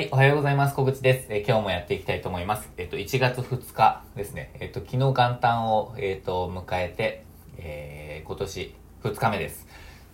はい、おはようございます。小口です。えー今日もやっていきたいと思います。えっ、と、1月2日ですね。えっ、と、昨日元旦を、えっ、と、迎えて、え今年2日目です。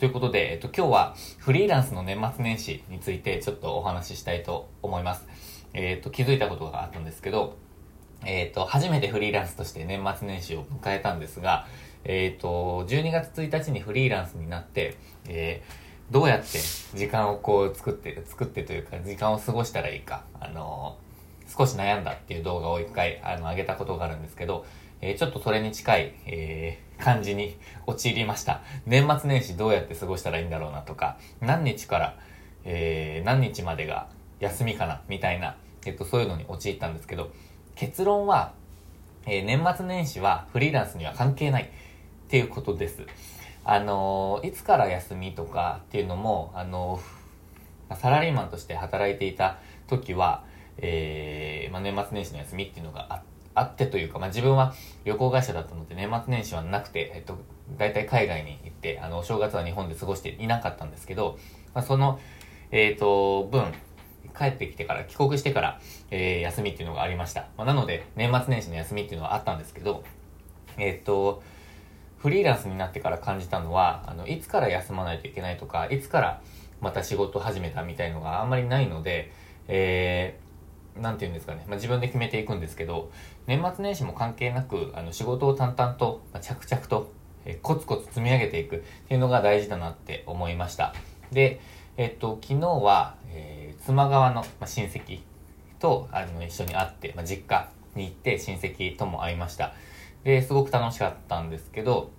ということで、えっ、と、今日はフリーランスの年末年始についてちょっとお話ししたいと思います。えっ、と、気づいたことがあったんですけど、えっ、と、初めてフリーランスとして年末年始を迎えたんですが、えっ、と、12月1日にフリーランスになって、えーどうやって時間をこう作って、作ってというか、時間を過ごしたらいいか、あの少し悩んだっていう動画を一回、あの、上げたことがあるんですけど、えーちょっとそれに近い、えー感じに陥りました。年末年始どうやって過ごしたらいいんだろうなとか、何日から、えー何日までが休みかな、みたいな、えっと、そういうのに陥ったんですけど、結論は、えー年末年始はフリーランスには関係ないっていうことです。あのいつから休みとかっていうのも、あのサラリーマンとして働いていた時は、えーまあ、年末年始の休みっていうのがああってというか、まあ、自分は旅行会社だったので年末年始はなくて、えっと、大体海外に行って、あの、お正月は日本で過ごしていなかったんですけど、まあ、その、えっ、と、分、帰ってきてから、帰国してから、えー休みっていうのがありました。まあ、なので、年末年始の休みっていうのはあったんですけど、えっ、と、フリーランスになってから感じたのは、あの、いつから休まないといけないとか、いつからまた仕事始めたみたいのがあんまりないので、えー、なんて言うんですかね、まあ、自分で決めていくんですけど、年末年始も関係なく、あの、仕事を淡々と、まあ着々と、えーコツコツ積み上げていくっていうのが大事だなって思いました。で、えっと、昨日は、えー妻側の、まあ、親戚と、あの、一緒に会って、まあ、実家に行って親戚とも会いました。で、すごく楽しかったんですけど、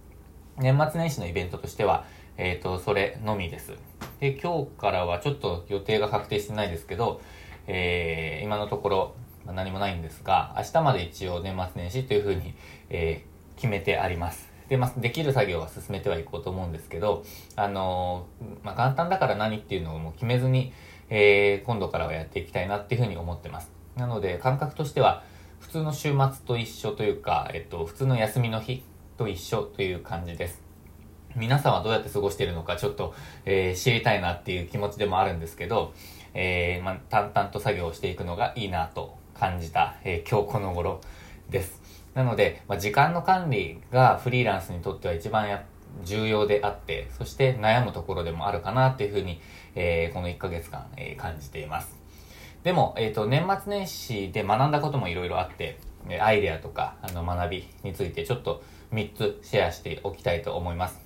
年末年始のイベントとしては、えっ、と、それのみです。で、今日からはちょっと予定が確定してないですけど、えー今のところ何もないんですが、明日まで一応年末年始というふうに、えー決めてあります。で、まあ、できる作業は進めてはいこうと思うんですけど、あのーまあ、元旦だから何っていうのをもう決めずに、えー今度からはやっていきたいなっていうふうに思ってます。なので、感覚としては、普通の週末と一緒というか、えっと、普通の休みの日と一緒という感じです。皆さんはどうやって過ごしているのかちょっと、えー知りたいなっていう気持ちでもあるんですけど、えーまあ、淡々と作業をしていくのがいいなと感じた、えー今日この頃です。なので、まあ、時間の管理がフリーランスにとっては一番や重要であって、そして悩むところでもあるかなっていうふうに、えーこの1ヶ月間、えー感じています。でも、えっ、と、年末年始で学んだこともいろいろあって、アイデアとか、あの、学びについてちょっと3つシェアしておきたいと思います。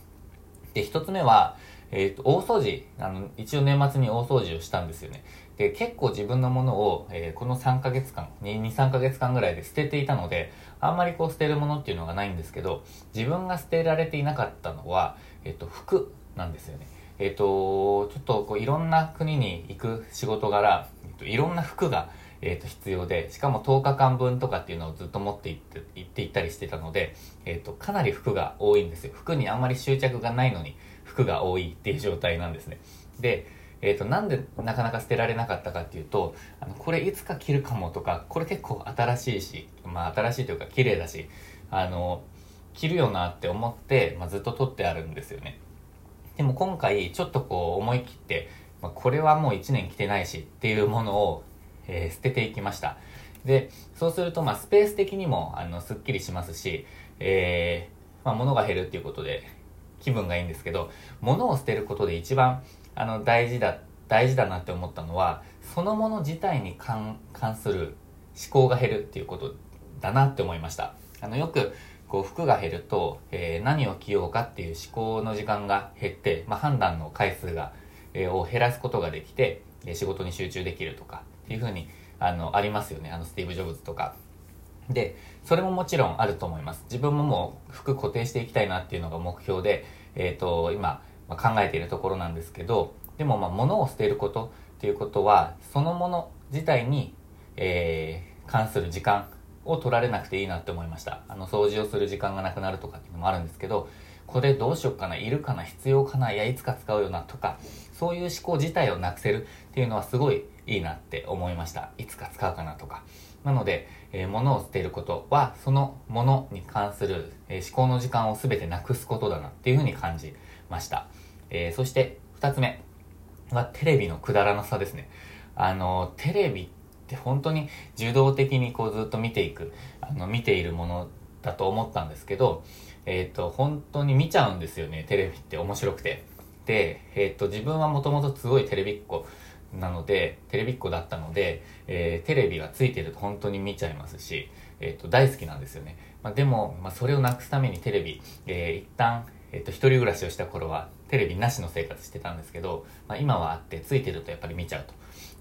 で、1つ目は、えっ、と、大掃除、あの、一応年末に大掃除をしたんですよね。で、結構自分のものを、えーこの3ヶ月間、2、3ヶ月間ぐらいで捨てていたので、あんまりこう捨てるものっていうのがないんですけど、自分が捨てられていなかったのは、えっ、と、服なんですよね。えっ、と、ちょっとこういろんな国に行く仕事柄、と、いろんな服が、えっ、と、必要で、しかも10日間分とかっていうのをずっと持って行って、行っていったりしてたので、えっ、と、かなり服が多いんですよ。服にあんまり執着がないのに、服が多いっていう状態なんですね。で、えっ、と、なんでなかなか捨てられなかったかっていうと、あの、これいつか着るかもとか、これ結構新しいし、まあ新しいというか綺麗だし、あの、着るよなって思って、まあ、ずっと取ってあるんですよね。でも今回ちょっとこう思い切って、まあ、これはもう1年着てないしっていうものを、えー捨てていきました。で、そうするとまあスペース的にもあのすっきりしますし、えーまあ、物が減るっていうことで気分がいいんですけど、物を捨てることで一番あの大事だ、大事だなって思ったのは、そのもの自体に関関する思考が減るっていうことだなって思いました。あの、よく、こう、服が減ると、えー何を着ようかっていう思考の時間が減って、まあ、判断の回数が、を減らすことができて、仕事に集中できるとか、っていうふうに、あの、ありますよね。あの、スティーブ・ジョブズとか。で、それももちろんあると思います。自分ももう服固定していきたいなっていうのが目標で、えっ、と、今、まあ考えているところなんですけど、でもまあ物を捨てることっていうことは、そのもの自体に、えー関する時間を取られなくていいなって思いました。あの、掃除をする時間がなくなるとかっていうのもあるんですけど、これどうしようかな、いるかな、必要かな、いや、いつか使うよなとか、そういう思考自体をなくせるっていうのはすごいいいなって思いました。いつか使うかなとか。なので、えー物を捨てることは、その物に関する、えー思考の時間を全てなくすことだなっていうふうに感じました。えーそして、二つ目はテレビのくだらなさですね。あの、テレビって本当に受動的にこうずっと見ていく、あの、見ているものだと思ったんですけど、えっ、ー、と、本当に見ちゃうんですよね、テレビって面白くて。で、えっ、ー、と、自分はもともとすごいテレビっ子なので、テレビっ子だったので、えー、テレビがついてると本当に見ちゃいますし、えっ、と、大好きなんですよね。まあ、でも、まあ、それをなくすためにテレビ、え一旦、えっ、と、一人暮らしをした頃は、テレビなしの生活してたんですけど、まあ、今はあって、ついてるとやっぱり見ちゃうと。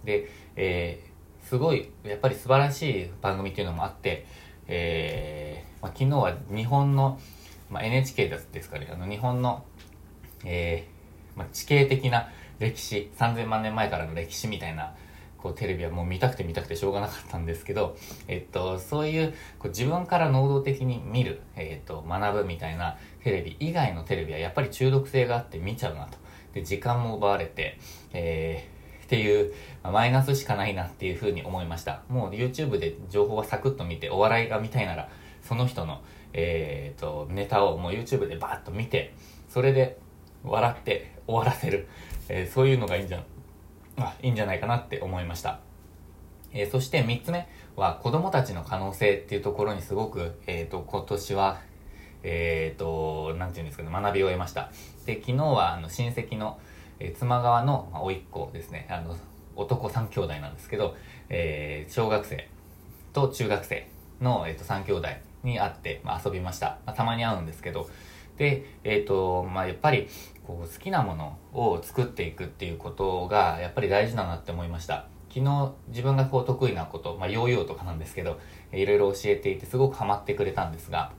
で、えすごい、やっぱり素晴らしい番組っていうのもあって、えまあ、昨日は日本の、まあ、NHK ですかね、あの日本の、えー、まあ、地形的な歴史、3000万年前からの歴史みたいな、こうテレビはもう見たくて見たくてしょうがなかったんですけど、えっと、そういうこう自分から能動的に見る、えっと、学ぶみたいなテレビ以外のテレビはやっぱり中毒性があって見ちゃうなと。で、時間も奪われて、えー、っていう、まあ、マイナスしかないなっていうふうに思いました。もう YouTube で情報はサクッと見て、お笑いが見たいなら、その人の、えーと、ネタをもう YouTube でバーッと見てそれで笑って終わらせる、えー、そういうのがいいんじゃいいんじゃないかなって思いました、えー、そして3つ目は子供たちの可能性っていうところにすごく、えーと、今年はえっ、ー、と何て言うんですかね学びを得ました。で昨日はあの親戚の、えー、妻側の、まあ、甥っ子ですね。あの男3兄弟なんですけど、えー、小学生と中学生の、えーと、3兄弟に会って、まあ、遊びました。まあ、たまに会うんですけど、で、えっ、ー、と、まあ、やっぱり、こう、好きなものを作っていくっていうことが、やっぱり大事だなって思いました。昨日、自分がこう、得意なこと、まあ、ヨーヨーとかなんですけど、いろいろ教えていて、すごくハマってくれたんですが、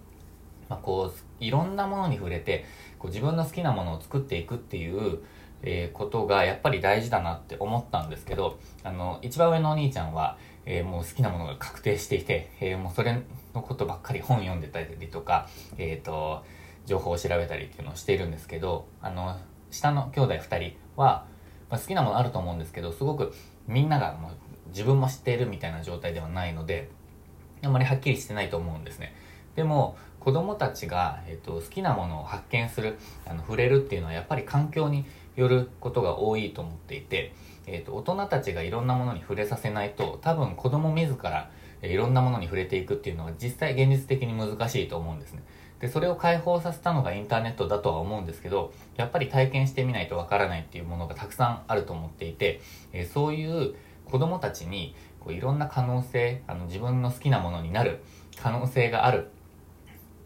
まあ、こう、いろんなものに触れて、こう、自分の好きなものを作っていくっていう、えー、ことがやっぱり大事だなって思ったんですけど、あの、一番上のお兄ちゃんは、えー、もう好きなものが確定していて、えー、もうそれのことばっかり本読んでたりとか、えっ、ー、と、情報を調べたりっていうのをしているんですけど、あの、下の兄弟2人は、まあ、好きなものあると思うんですけど、すごくみんながもう自分も知っているみたいな状態ではないので、あんまりはっきりしてないと思うんですね。でも、子供たちが、えっと、好きなものを発見する、あの触れるっていうのはやっぱり環境によることが多いと思っていて、えーと、大人たちがいろんなものに触れさせないと多分子供自らいろんなものに触れていくっていうのは実際現実的に難しいと思うんですねでそれを解放させたのがインターネットだとは思うんですけどやっぱり体験してみないとわからないっていうものがたくさんあると思っていて、え、そういう子供たちにこういろんな可能性あの自分の好きなものになる可能性がある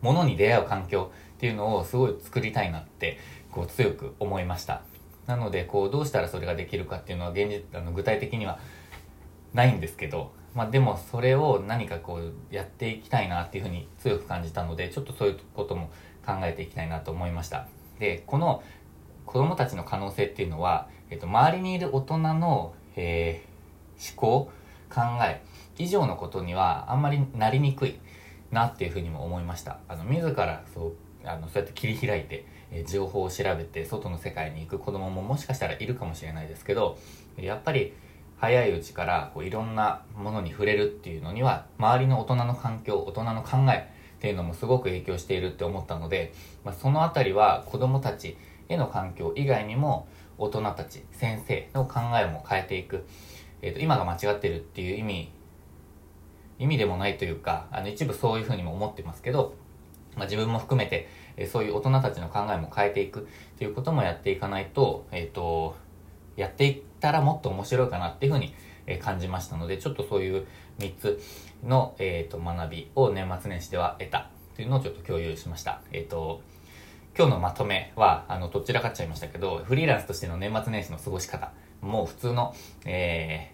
ものに出会う環境っていうのをすごい作りたいなってこう強く思いました。なのでこうどうしたらそれができるかっていうのは現実あの具体的にはないんですけど、まあ、でもそれを何かこうやっていきたいなっていうふうに強く感じたのでちょっとそういうことも考えていきたいなと思いました。でこの子供たちの可能性っていうのは、えっと、周りにいる大人の、えー、思考考え以上のことにはあんまりなりにくいなっていうふうにも思いました。あの自らそうあのそうやって切り開いてえ情報を調べて外の世界に行く子供ももしかしたらいるかもしれないですけどやっぱり早いうちからこういろんなものに触れるっていうのには周りの大人の環境大人の考えっていうのもすごく影響しているって思ったので、まあ、その辺りは子供たちへの環境以外にも大人たち先生の考えも変えていく、えー、と今が間違ってるっていう意味意味でもないというかあの一部そういうふうにも思ってますけど、まあ、自分も含めてえそういう大人たちの考えも変えていくっていうこともやっていかないと、えっ、ー、と、やっていったらもっと面白いかなっていうふうに感じましたので、ちょっとそういう3つの、えっ、ー、と学びを年末年始では得たというのをちょっと共有しました。えっ、ー、と、今日のまとめは、あの、どちらかっちゃいましたけど、フリーランスとしての年末年始の過ごし方、もう普通の、え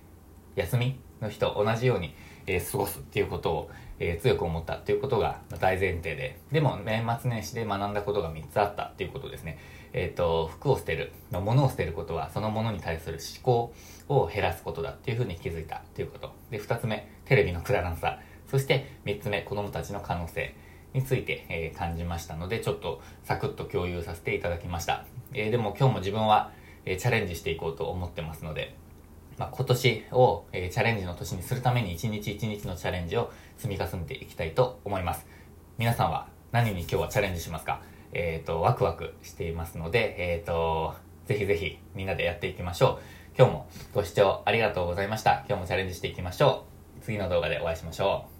ー、休みの日と同じように、えー、過ごすっていうことを、えー、強く思ったっていうことが大前提で、でも年末年始で学んだことが3つあったっていうことですね。えっ、ー、と、服を捨てる、物を捨てることはそのものに対する思考を減らすことだっていうふうに気づいたっていうこと。で、2つ目、テレビのくだらんさ。そして3つ目、子供たちの可能性について、えー、感じましたので、ちょっとサクッと共有させていただきました。えー、でも今日も自分は、えチャレンジしていこうと思ってますので、まあ、今年を、え、チャレンジの年にするために一日一日のチャレンジを積み重ねていきたいと思います。皆さんは何に今日はチャレンジしますか？えっ、ー、と、ワクワクしていますので、えっ、ー、と、ぜひぜひみんなでやっていきましょう。今日もご視聴ありがとうございました。今日もチャレンジしていきましょう。次の動画でお会いしましょう。